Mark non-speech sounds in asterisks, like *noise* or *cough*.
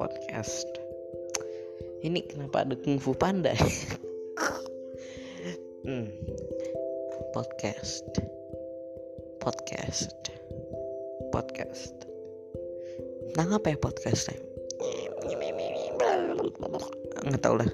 podcast. Ini kenapa ada kungfu panda? *laughs* Hmm. podcast. Podcast. Podcast. Tentang apa ya podcastnya? Nggak tahu lah.